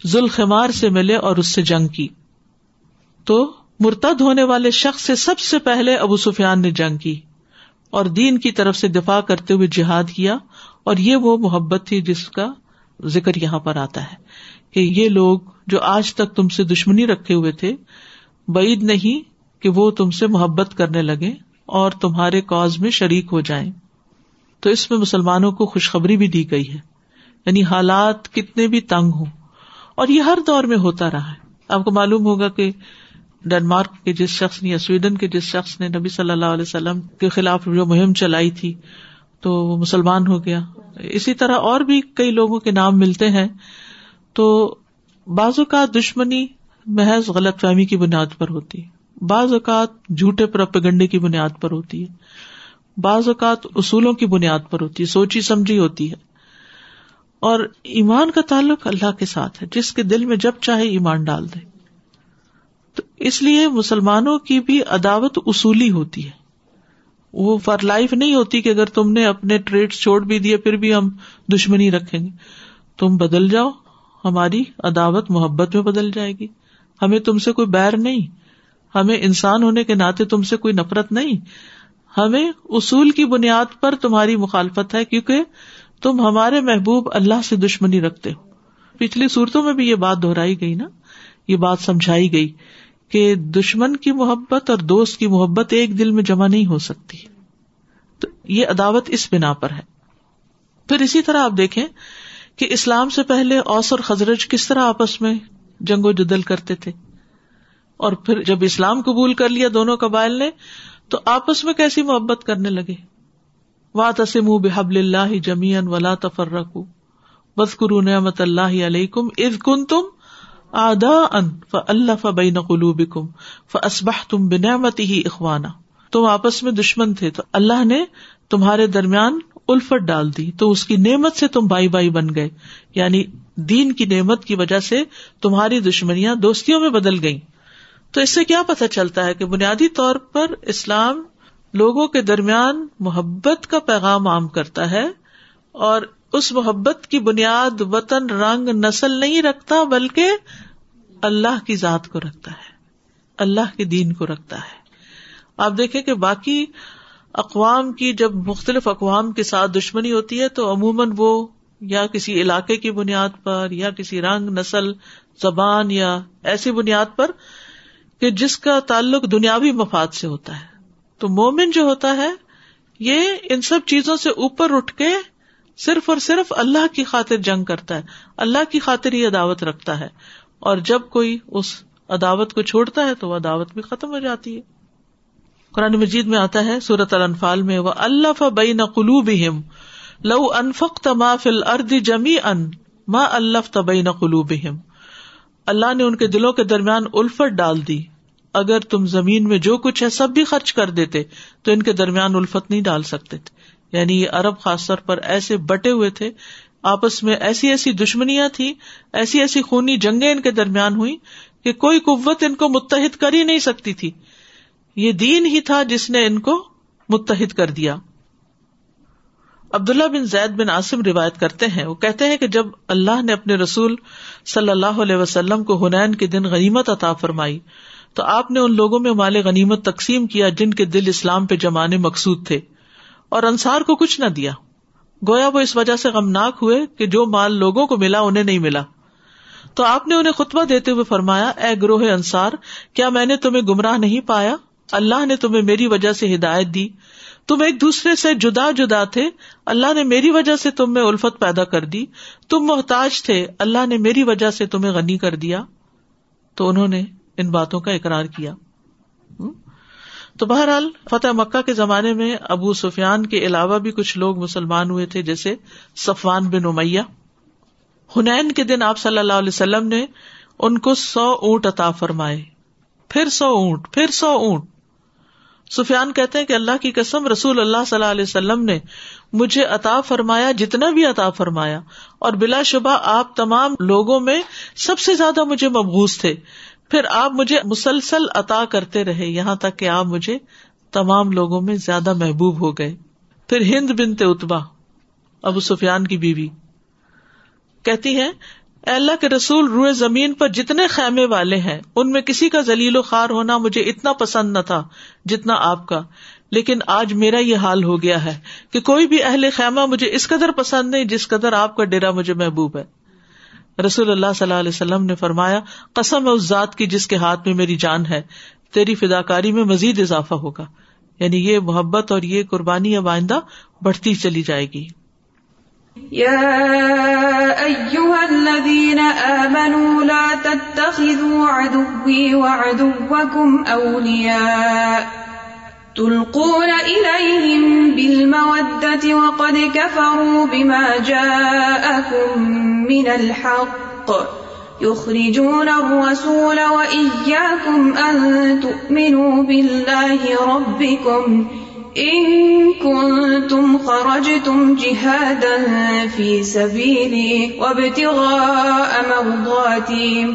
ذوالخمار سے ملے اور اس سے جنگ کی۔ تو مرتد ہونے والے شخص سے سب سے پہلے ابو سفیان نے جنگ کی اور دین کی طرف سے دفاع کرتے ہوئے جہاد کیا اور یہ وہ محبت تھی جس کا ذکر یہاں پر آتا ہے کہ یہ لوگ جو آج تک تم سے دشمنی رکھے ہوئے تھے، بعید نہیں کہ وہ تم سے محبت کرنے لگے اور تمہارے کاز میں شریک ہو جائیں۔ تو اس میں مسلمانوں کو خوشخبری بھی دی گئی ہے۔ یعنی حالات کتنے بھی تنگ ہوں۔ اور یہ ہر دور میں ہوتا رہا ہے۔ آپ کو معلوم ہوگا کہ ڈنمارک کے جس شخص نے یا سویڈن کے جس شخص نے نبی صلی اللہ علیہ وسلم کے خلاف جو مہم چلائی تھی، تو وہ مسلمان ہو گیا۔ اسی طرح اور بھی کئی لوگوں کے نام ملتے ہیں۔ تو بازو کا دشمنی محض غلط فہمی کی بنیاد پر ہوتی ہے۔ بعض اوقات جھوٹے پرپگنڈے کی بنیاد پر ہوتی ہے۔ بعض اوقات اصولوں کی بنیاد پر ہوتی ہے۔ سوچی سمجھی ہوتی ہے۔ اور ایمان کا تعلق اللہ کے ساتھ ہے۔ جس کے دل میں جب چاہے ایمان ڈال دے۔ تو اس لیے مسلمانوں کی بھی عداوت اصولی ہوتی ہے۔ وہ فار لائف نہیں ہوتی کہ اگر تم نے اپنے ٹریڈ چھوڑ بھی دیے، پھر بھی ہم دشمنی رکھیں گے۔ تم بدل جاؤ، ہماری عداوت، محبت میں بدل جائے گی۔ ہمیں تم سے کوئی بیر نہیں۔ ہمیں انسان ہونے کے ناطے تم سے کوئی نفرت نہیں۔ ہمیں اصول کی بنیاد پر تمہاری مخالفت ہے، کیونکہ تم ہمارے محبوب اللہ سے دشمنی رکھتے ہو۔ پچھلی صورتوں میں بھی یہ بات دہرائی گئی نا، یہ بات سمجھائی گئی۔ کہ دشمن کی محبت اور دوست کی محبت ایک دل میں جمع نہیں ہو سکتی۔ تو یہ عداوت اس بنا پر ہے۔ پھر اسی طرح آپ دیکھیں کہ اسلام سے پہلے اوس اور خزرج کس طرح آپس میں جنگ و جدل کرتے تھے۔ اور پھر جب اسلام قبول کر لیا دونوں قبائل نے، تو آپس میں کیسی محبت کرنے لگے۔ وا تسم بحب اللہ جمیان ولا تفر رکھو بس کرو نعمت اللہ علیہ کم از کن تم آدا ان اللہ فبئی نقلو بکم ف اسبہ تم بنعمتی ہی اخوانا تم آپس میں دشمن تھے تو اللہ نے تمہارے درمیان الفٹ ڈال دی تو اس کی نعمت سے تم بھائی بھائی بن گئے یعنی دین کی نعمت کی وجہ سے تمہاری دشمنیاں دوستیوں میں بدل گئی تو اس سے کیا پتا چلتا ہے کہ بنیادی طور پر اسلام لوگوں کے درمیان محبت کا پیغام عام کرتا ہے اور اس محبت کی بنیاد وطن رنگ نسل نہیں رکھتا، بلکہ اللہ کی ذات کو رکھتا ہے، اللہ کے دین کو رکھتا ہے۔ آپ دیکھیں کہ باقی اقوام کی جب مختلف اقوام کے ساتھ دشمنی ہوتی ہے، تو عموماً وہ یا کسی علاقے کی بنیاد پر، یا کسی رنگ نسل، زبان یا ایسی بنیاد پر کہ جس کا تعلق دنیاوی مفاد سے ہوتا ہے۔ تو مومن جو ہوتا ہے، یہ ان سب چیزوں سے اوپر اٹھ کے صرف اور صرف اللہ کی خاطر جنگ کرتا ہے، اللہ کی خاطر ہی عداوت رکھتا ہے۔ اور جب کوئی اس عداوت کو چھوڑتا ہے تو وہ عداوت بھی ختم ہو جاتی ہے۔ قرآن مجید میں آتا ہے سورت الفال میں وہ اللہ فبئی نقلو بہم لو انفق تما فل ارد جمی ان ماں اللہ تبئی نقلو بہم اللہ نے ان کے دلوں کے درمیان الفت ڈال دی۔ اگر تم زمین میں جو کچھ ہے سب بھی خرچ کر دیتے، تو ان کے درمیان الفت نہیں ڈال سکتے۔ تھے یعنی یہ ارب خاص طور پر ایسے بٹے ہوئے تھے، آپس میں ایسی ایسی دشمنیاں تھی ایسی ایسی خونی جنگیں ان کے درمیان ہوئی کہ کوئی قوت ان کو متحد کر ہی نہیں سکتی تھی۔ یہ دین ہی تھا جس نے ان کو متحد کر دیا۔ عبداللہ بن زید بن عاصم روایت کرتے ہیں، وہ کہتے ہیں کہ جب اللہ نے اپنے رسول صلی اللہ علیہ وسلم کو ہنین کے دن غنیمت عطا فرمائی، تو آپ نے ان لوگوں میں مال غنیمت تقسیم کیا جن کے دل اسلام پہ جمانے مقصود تھے۔ اور انصار کو کچھ نہ دیا۔ گویا وہ اس وجہ سے غمناک ہوئے کہ جو مال لوگوں کو ملا انہیں نہیں ملا۔ تو آپ نے انہیں خطبہ دیتے ہوئے فرمایا، اے گروہ انصار، کیا میں نے تمہیں گمراہ نہیں پایا؟ اللہ نے تمہیں میری وجہ سے ہدایت دی۔ تم ایک دوسرے سے جدا جدا تھے۔ اللہ نے میری وجہ سے تم میں الفت پیدا کر دی۔ تم محتاج تھے۔ اللہ نے میری وجہ سے تمہیں غنی کر دیا۔ تو انہوں نے ان باتوں کا اقرار کیا۔ تو بہرحال فتح مکہ کے زمانے میں ابو سفیان کے علاوہ بھی کچھ لوگ مسلمان ہوئے تھے، جیسے سفان بن امیہ۔ ہنین کے دن آپ صلی اللہ علیہ وسلم نے ان کو سو اونٹ عطا فرمائے۔ پھر سو اونٹ، پھر سو اونٹ۔ سفیان کہتے ہیں کہ اللہ کی قسم رسول اللہ صلی اللہ علیہ وسلم نے مجھے عطا فرمایا، جتنا بھی عطا فرمایا۔ اور بلا شبہ آپ تمام لوگوں میں سب سے زیادہ مجھے مبوس تھے۔ پھر آپ مجھے مسلسل عطا کرتے رہے، یہاں تک کہ آپ مجھے تمام لوگوں میں زیادہ محبوب ہو گئے۔ پھر ہند بنتے اتبا ابو سفیان کی بیوی۔ کہتی ہے اللہ کے رسول، روئے زمین پر جتنے خیمے والے ہیں، ان میں کسی کا ذلیل و خوار ہونا مجھے اتنا پسند نہ تھا جتنا آپ کا۔ لیکن آج میرا یہ حال ہو گیا ہے کہ کوئی بھی اہل خیمہ مجھے اس قدر پسند نہیں جس قدر آپ کا ڈیرا مجھے محبوب ہے۔ رسول اللہ صلی اللہ علیہ وسلم نے فرمایا، قسم اس ذات کی جس کے ہاتھ میں میری جان ہے، تیری فداکاری میں مزید اضافہ ہوگا۔ یعنی یہ محبت اور یہ قربانی اب آئندہ بڑھتی چلی جائے گی۔ تلقون إليهم بالمودة وقد كفروا بما جاءكم من الحق. يخرجون الرسول وإياكم أن تؤمنوا بالله ربكم إن كنتم خرجتم جهادا في سبيلي وابتغاء مرضاتي.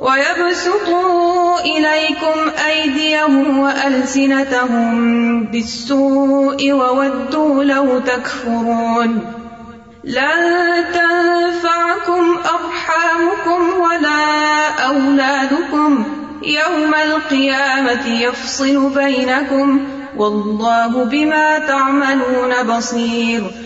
ويبسطوا إليكم أيديهم وألسنتهم بالسوء وودوا لو تكفرون لن تنفعكم أرحامكم ولا أولادكم يوم القيامة يفصل بينكم والله بما تعملون بصير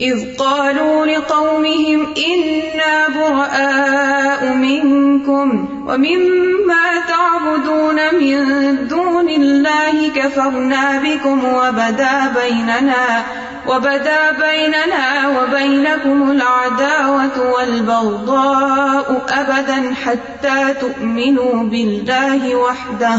إذ قالوا لقومهم إنا براء منكم ومما تعبدون من دون الله كفرنا بكم وبدا بيننا وبدا بيننا وبينكم العداوة والبغضاء أبدا حتى تؤمنوا بالله وحده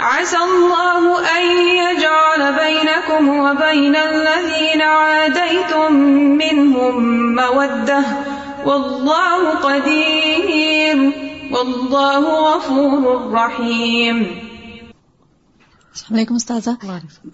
عسى الله أن يجعل بينكم وبين الذين عاديتم منهم مودة. والله قدير. والله غفور رحيم. السلام علیکم استاذہ.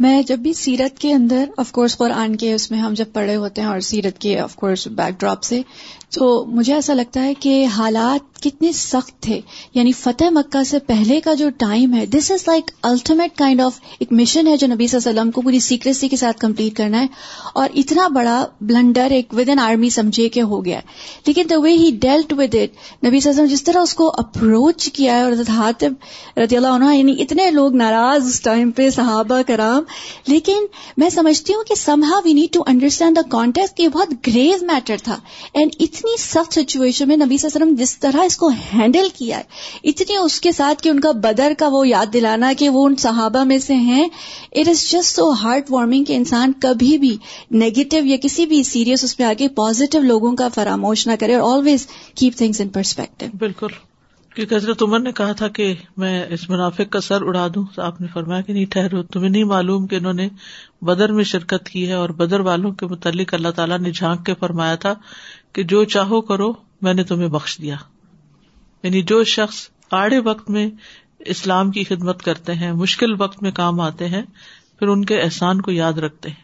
میں جب بھی سیرت کے اندر آف کورس قرآن کے اس میں ہم جب پڑھے ہوتے ہیں اور سیرت کے آف کورس بیک ڈراپ سے تو مجھے ایسا لگتا ہے کہ حالات کتنے سخت تھے۔ یعنی فتح مکہ سے پہلے کا جو ٹائم ہے this is like ultimate kind of ایک مشن ہے جو نبی صلی اللہ علیہ وسلم کو پوری سیکریسی کے ساتھ کمپلیٹ کرنا ہے۔ اور اتنا بڑا بلنڈر ایک ود این آرمی سمجھے کہ ہو گیا لیکن the way he dealt with it نبی صلی اللہ علیہ وسلم جس طرح اس کو اپروچ کیا ہے اور حاطب رضی اللہ عنہ یعنی اتنے لوگ ناراض اس ٹائم پہ، صحابہ کرام۔ لیکن میں سمجھتی ہوں کہ Simha we need to understand the contact یہ بہت گریو میٹر تھا۔ اینڈ اتنی سخت سچویشن میں نبی صلی اللہ علیہ وسلم جس طرح اس کو ہینڈل کیا ہے۔ اتنی اس کے ساتھ کہ ان کا بدر کا وہ یاد دلانا کہ وہ ان صحابہ میں سے ہیں۔ It is just so heartwarming کہ انسان کبھی بھی نیگیٹو یا کسی بھی سیریس اس پہ آگے پازیٹو لوگوں کا فراموش نہ کرے اور always keep things in perspective بالکل۔ کیونکہ حضرت عمر نے کہا تھا کہ میں اس منافق کا سر اڑا دوں۔ تو آپ نے فرمایا کہ نہیں، ٹھہرو۔ تمہیں نہیں معلوم کہ انہوں نے بدر میں شرکت کی ہے اور بدر والوں کے متعلق اللہ تعالیٰ نے جھانک کے فرمایا تھا کہ جو چاہو کرو، میں نے تمہیں بخش دیا۔ یعنی جو شخص آڑے وقت میں اسلام کی خدمت کرتے ہیں، مشکل وقت میں کام آتے ہیں، پھر ان کے احسان کو یاد رکھتے ہیں۔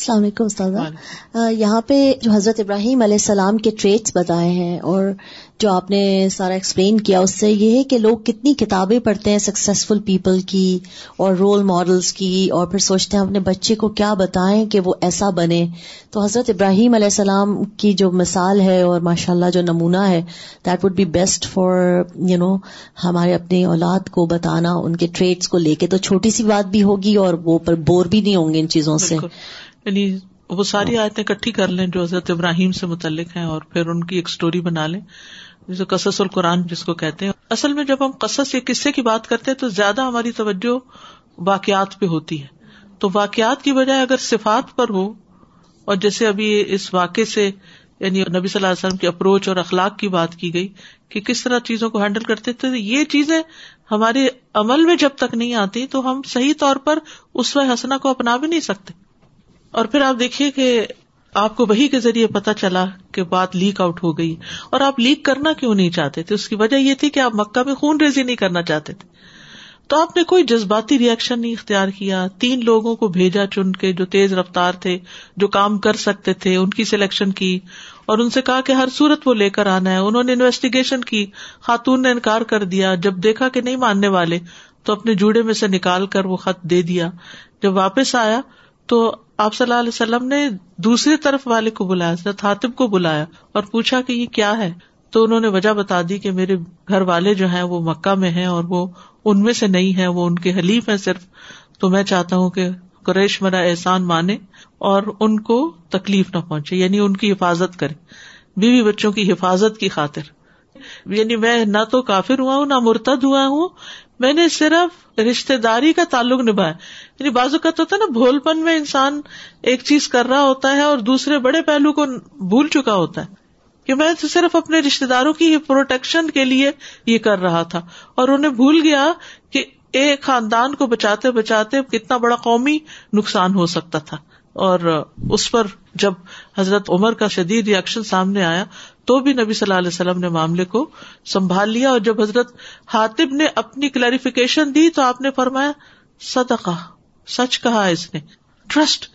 السلام علیکم استاد یہاں پہ جو حضرت ابراہیم علیہ السلام کے ٹریٹس بتائے ہیں اور جو آپ نے سارا ایکسپلین کیا اس سے یہ ہے کہ لوگ کتنی کتابیں پڑھتے ہیں سکسیزفل پیپل کی اور رول ماڈلس کی اور پھر سوچتے ہیں اپنے بچے کو کیا بتائیں کہ وہ ایسا بنے۔ تو حضرت ابراہیم علیہ السلام کی جو مثال ہے اور ماشاء اللہ جو نمونہ ہے that would be best for you know ہمارے اپنی اولاد کو بتانا ان کے ٹریڈس کو لے کے۔ تو چھوٹی سی بات بھی ہوگی اور وہ پر بور بھی نہیں ہوں گے ان چیزوں سے۔ یعنی وہ ساری آیتیں کٹھی کر لیں جو حضرت ابراہیم سے متعلق ہیں اور پھر ان کی ایک اسٹوری بنا لیں جسے قصص القرآن جس کو کہتے ہیں۔ اصل میں جب ہم قصص یا قصے کی بات کرتے ہیں تو زیادہ ہماری توجہ واقعات پہ ہوتی ہے۔ تو واقعات کی بجائے اگر صفات پر ہو اور جیسے ابھی اس واقعے سے یعنی نبی صلی اللہ علیہ وسلم کی اپروچ اور اخلاق کی بات کی گئی کہ کس طرح چیزوں کو ہینڈل کرتے تھے یہ چیزیں ہمارے عمل میں جب تک نہیں آتی تو ہم صحیح طور پر اس و حسنا کو اپنا بھی نہیں سکتے۔ اور پھر آپ دیکھیے کہ آپ کو وہی کے ذریعے پتا چلا کہ بات لیک آؤٹ ہو گئی اور آپ لیک کرنا کیوں نہیں چاہتے تھے؟ اس کی وجہ یہ تھی کہ آپ مکہ میں خون ریزی نہیں کرنا چاہتے تھے۔ تو آپ نے کوئی جذباتی ریئیکشن نہیں اختیار کیا۔ تین لوگوں کو بھیجا چن کے جو تیز رفتار تھے، جو کام کر سکتے تھے، ان کی سلیکشن کی اور ان سے کہا کہ ہر صورت وہ لے کر آنا ہے۔ انہوں نے انویسٹیگیشن کی۔ خاتون نے انکار کر دیا۔ جب دیکھا کہ نہیں ماننے والے، تو اپنے جوڑے میں سے نکال کر وہ خط دے دیا۔ جب واپس آیا تو آپ صلی اللہ علیہ وسلم نے دوسری طرف والے کو بلایا حاطب کو بلایا اور پوچھا کہ یہ کیا ہے؟ تو انہوں نے وجہ بتا دی کہ میرے گھر والے جو ہیں وہ مکہ میں ہیں اور وہ ان میں سے نہیں ہے وہ ان کے حلیف ہے صرف۔ تو میں چاہتا ہوں کہ قریش میرا احسان مانے اور ان کو تکلیف نہ پہنچے یعنی ان کی حفاظت کرے، بیوی بچوں کی حفاظت کی خاطر۔ یعنی میں نہ تو کافر ہوا ہوں، نہ مرتد ہوا ہوں میں نے صرف رشتے داری کا تعلق نبھایا۔ یعنی بازو کا تو نا بھول پن میں انسان ایک چیز کر رہا ہوتا ہے اور دوسرے بڑے پہلو کو بھول چکا ہوتا ہے کہ میں تو صرف اپنے رشتے داروں کی پروٹیکشن کے لیے یہ کر رہا تھا۔ اور انہیں بھول گیا کہ ایک خاندان کو بچاتے بچاتے کتنا بڑا قومی نقصان ہو سکتا تھا۔ اور اس پر جب حضرت عمر کا شدید ریئیکشن سامنے آیا تو بھی نبی صلی اللہ علیہ وسلم نے معاملے کو سنبھال لیا اور جب حضرت حاطب نے اپنی کلیریفیکیشن دی تو آپ نے فرمایا، صدقہ، سچ کہا اس نے۔ ٹرسٹ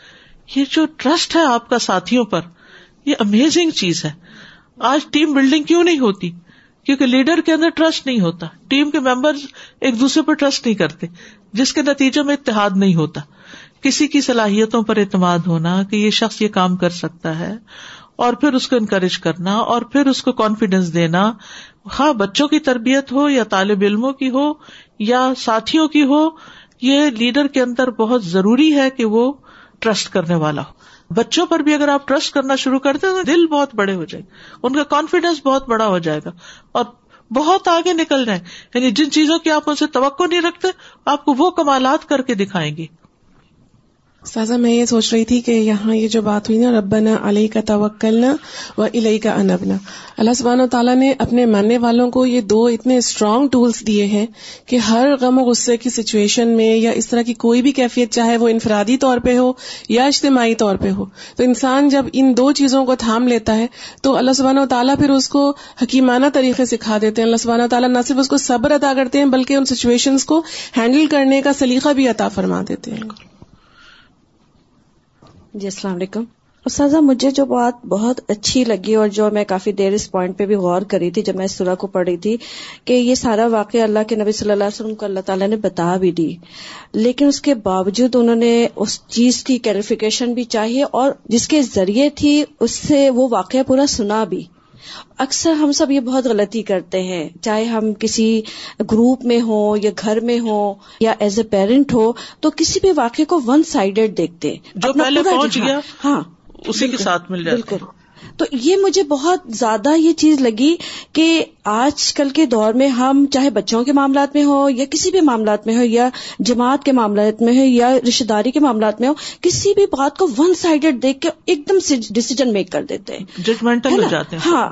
یہ جو ٹرسٹ ہے آپ کا ساتھیوں پر، یہ امیزنگ چیز ہے۔ آج ٹیم بلڈنگ کیوں نہیں ہوتی؟ کیونکہ لیڈر کے اندر ٹرسٹ نہیں ہوتا۔ ٹیم کے ممبر ایک دوسرے پر ٹرسٹ نہیں کرتے۔ جس کے نتیجے میں اتحاد نہیں ہوتا۔ کسی کی صلاحیتوں پر اعتماد ہونا کہ یہ شخص یہ کام کر سکتا ہے۔ اور پھر اس کو انکریج کرنا اور پھر اس کو کانفیڈینس دینا۔ ہاں بچوں کی تربیت ہو یا طالب علموں کی ہو یا ساتھیوں کی ہو، یہ لیڈر کے اندر بہت ضروری ہے کہ وہ ٹرسٹ کرنے والا ہو۔ بچوں پر بھی اگر آپ ٹرسٹ کرنا شروع کرتے تو دل بہت بڑے ہو جائے ان کا کانفیڈینس بہت بڑا ہو جائے گا۔ اور بہت آگے نکل جائیں۔ یعنی جن چیزوں کی آپ ان سے توقع نہیں رکھتے، آپ کو وہ کمالات کر کے دکھائیں گے۔ سازا میں یہ سوچ رہی تھی کہ یہاں یہ جو بات ہوئی نا، ربنا علیہ کا توکلنا و علیہ کا انبنا۔ اللہ سبحانہ و تعالیٰ نے اپنے ماننے والوں کو یہ دو اتنے اسٹرانگ ٹولس دیے ہیں کہ ہر غم و غصے کی سچویشن میں یا اس طرح کی کوئی بھی کیفیت، چاہے وہ انفرادی طور پہ ہو یا اجتماعی طور پہ ہو۔ تو انسان جب ان دو چیزوں کو تھام لیتا ہے، تو اللہ سبحانہ و تعالیٰ پھر اس کو حکیمانہ طریقے سکھا دیتے ہیں۔ اللہ سبحانہ و تعالیٰ نہ صرف اس کو صبر ادا کرتے ہیں، بلکہ ان سچویشنز کو ہینڈل کرنے کا سلیقہ بھی عطا فرما دیتے ہیں۔ جی السلام علیکم۔ اساتذہ مجھے جو بات بہت اچھی لگی اور جو میں کافی دیر اس پوائنٹ پہ بھی غور کری تھی جب میں اس سورہ کو پڑھی تھی کہ یہ سارا واقعہ اللہ کے نبی صلی اللہ علیہ وسلم کو اللہ تعالیٰ نے بتا بھی دی۔ لیکن اس کے باوجود انہوں نے اس چیز کی کلیریفیکیشن بھی چاہیے اور جس کے ذریعے تھی اس سے وہ واقعہ پورا سنا بھی۔ اکثر ہم سب یہ بہت غلطی کرتے ہیں۔ چاہے ہم کسی گروپ میں ہو یا گھر میں ہو یا ایز اے پیرنٹ ہو تو کسی بھی واقعے کو ون سائڈیڈ دیکھتے جو پہلے پہنچ گیا ہاں۔ اسی کے ساتھ مل جائے بالکل۔ تو یہ مجھے بہت زیادہ یہ چیز لگی کہ آج کل کے دور میں ہم چاہے بچوں کے معاملات میں ہو یا کسی بھی معاملات میں ہو یا جماعت کے معاملات میں ہو یا رشتے داری کے معاملات میں ہو کسی بھی بات کو ون سائڈیڈ دیکھ کے ایک دم سے ڈسیزن میک کر دیتے ہیں ہاں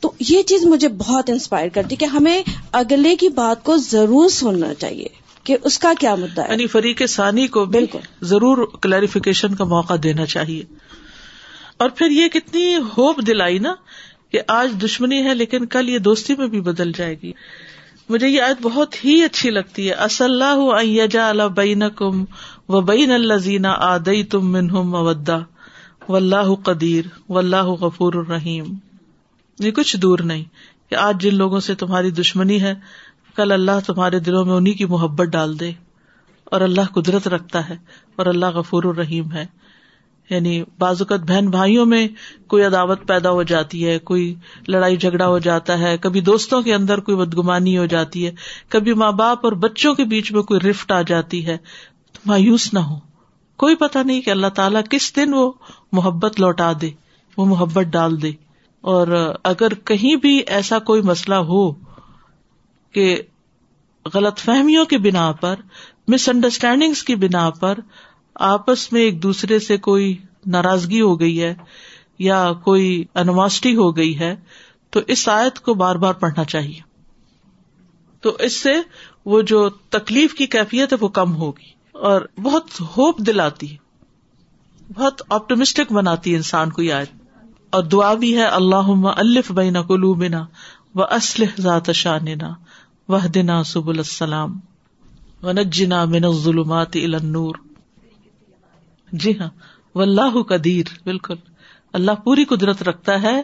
تو یہ چیز مجھے بہت انسپائر کرتی کہ ہمیں اگلے کی بات کو ضرور سننا چاہیے کہ اس کا کیا مدعا ہے۔ یعنی فریق ثانی کو بالکل۔ ضرور کلیریفیکیشن کا موقع دینا چاہیے۔ اور پھر یہ کتنی ہوپ دلائی نا کہ آج دشمنی ہے لیکن کل یہ دوستی میں بھی بدل جائے گی۔ مجھے یہ آیت بہت ہی اچھی لگتی ہے۔ اص اللہ بین کم و بین اللہ زینا آدئی تم منہم مودا و اللہ قدیر و اللہ غفور الرحیم۔ یہ کچھ دور نہیں کہ آج جن لوگوں سے تمہاری دشمنی ہے، کل اللہ تمہارے دلوں میں انہیں کی محبت ڈال دے۔ اور اللہ قدرت رکھتا ہے اور اللہ غفور الرحیم ہے۔ یعنی بعض اوقات بہن بھائیوں میں کوئی عداوت پیدا ہو جاتی ہے، کوئی لڑائی جھگڑا ہو جاتا ہے، کبھی دوستوں کے اندر کوئی بدگمانی ہو جاتی ہے، کبھی ماں باپ اور بچوں کے بیچ میں کوئی رفٹ آ جاتی ہے۔ تو مایوس نہ ہو۔ کوئی پتا نہیں کہ اللہ تعالیٰ کس دن وہ محبت لوٹا دے، وہ محبت ڈال دے۔ اور اگر کہیں بھی ایسا کوئی مسئلہ ہو کہ غلط فہمیوں کی بنا پر مس انڈرسٹینڈنگ کی بنا پر آپس میں ایک دوسرے سے کوئی ناراضگی ہو گئی ہے یا کوئی انواسٹی ہو گئی ہے، تو اس آیت کو بار بار پڑھنا چاہیے۔ تو اس سے وہ جو تکلیف کی کیفیت ہے وہ کم ہوگی اور بہت ہوپ دلاتی ہے۔ بہت آپٹمسٹک بناتی ہے انسان کو یہ آیت۔ اور دعا بھی ہے اللہ الف بین قلوبنا و اسلح ذات شاننا وحدنا سب السلام۔ ونجنا من الظلمات الى النور۔ جی ہاں واللہ قدیر، بالکل۔ اللہ پوری قدرت رکھتا ہے۔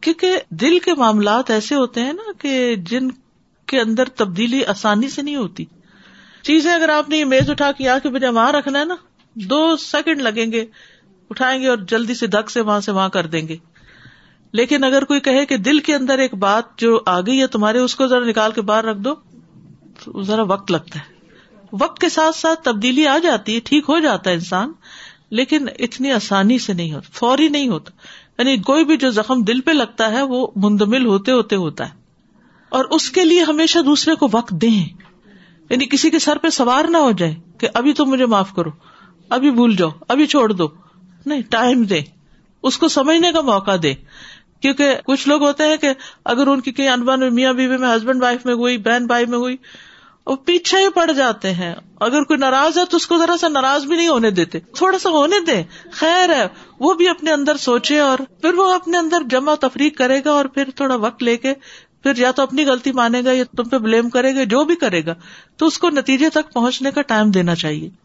کیونکہ دل کے معاملات ایسے ہوتے ہیں نا کہ جن کے اندر تبدیلی آسانی سے نہیں ہوتی۔ چیزیں اگر آپ نے یہ میز اٹھا کے آ کے بجائے وہاں رکھنا ہے نا، دو سیکنڈ لگیں گے، اٹھائیں گے اور جلدی سے دک سے وہاں سے وہاں کر دیں گے۔ لیکن اگر کوئی کہے کہ دل کے اندر ایک بات جو آ گئی ہے، تمہارے اس کو ذرا نکال کے باہر رکھ دو، تو ذرا وقت لگتا ہے۔ وقت کے ساتھ ساتھ تبدیلی آ جاتی ہے، ٹھیک ہو جاتا ہے انسان۔ لیکن اتنی آسانی سے نہیں ہوتا، فوری نہیں ہوتا۔ یعنی کوئی بھی جو زخم دل پہ لگتا ہے، وہ مندمل ہوتے ہوتے ہوتا ہے۔ اور اس کے لیے ہمیشہ دوسرے کو وقت دیں۔ یعنی کسی کے سر پہ سوار نہ ہو جائے کہ ابھی تو مجھے معاف کرو، ابھی بھول جاؤ، ابھی چھوڑ دو۔ نہیں، ٹائم دے اس کو سمجھنے کا موقع دے کیونکہ کچھ لوگ ہوتے ہیں کہ اگر ان کی کہیں انبن میاں بیوی میں، ہسبینڈ وائف میں ہوئی، بہن بھائی میں ہوئی وہ پیچھے ہی پڑ جاتے ہیں۔ اگر کوئی ناراض ہے تو اس کو ذرا سا ناراض بھی نہیں ہونے دیتے۔ تھوڑا سا ہونے دیں۔ خیر ہے، وہ بھی اپنے اندر سوچے اور پھر وہ اپنے اندر جمع تفریح کرے گا اور پھر تھوڑا وقت لے کے پھر یا تو اپنی غلطی مانے گا یا تم پہ بلیم کرے گا، جو بھی کرے گا، تو اس کو نتیجے تک پہنچنے کا ٹائم دینا چاہیے۔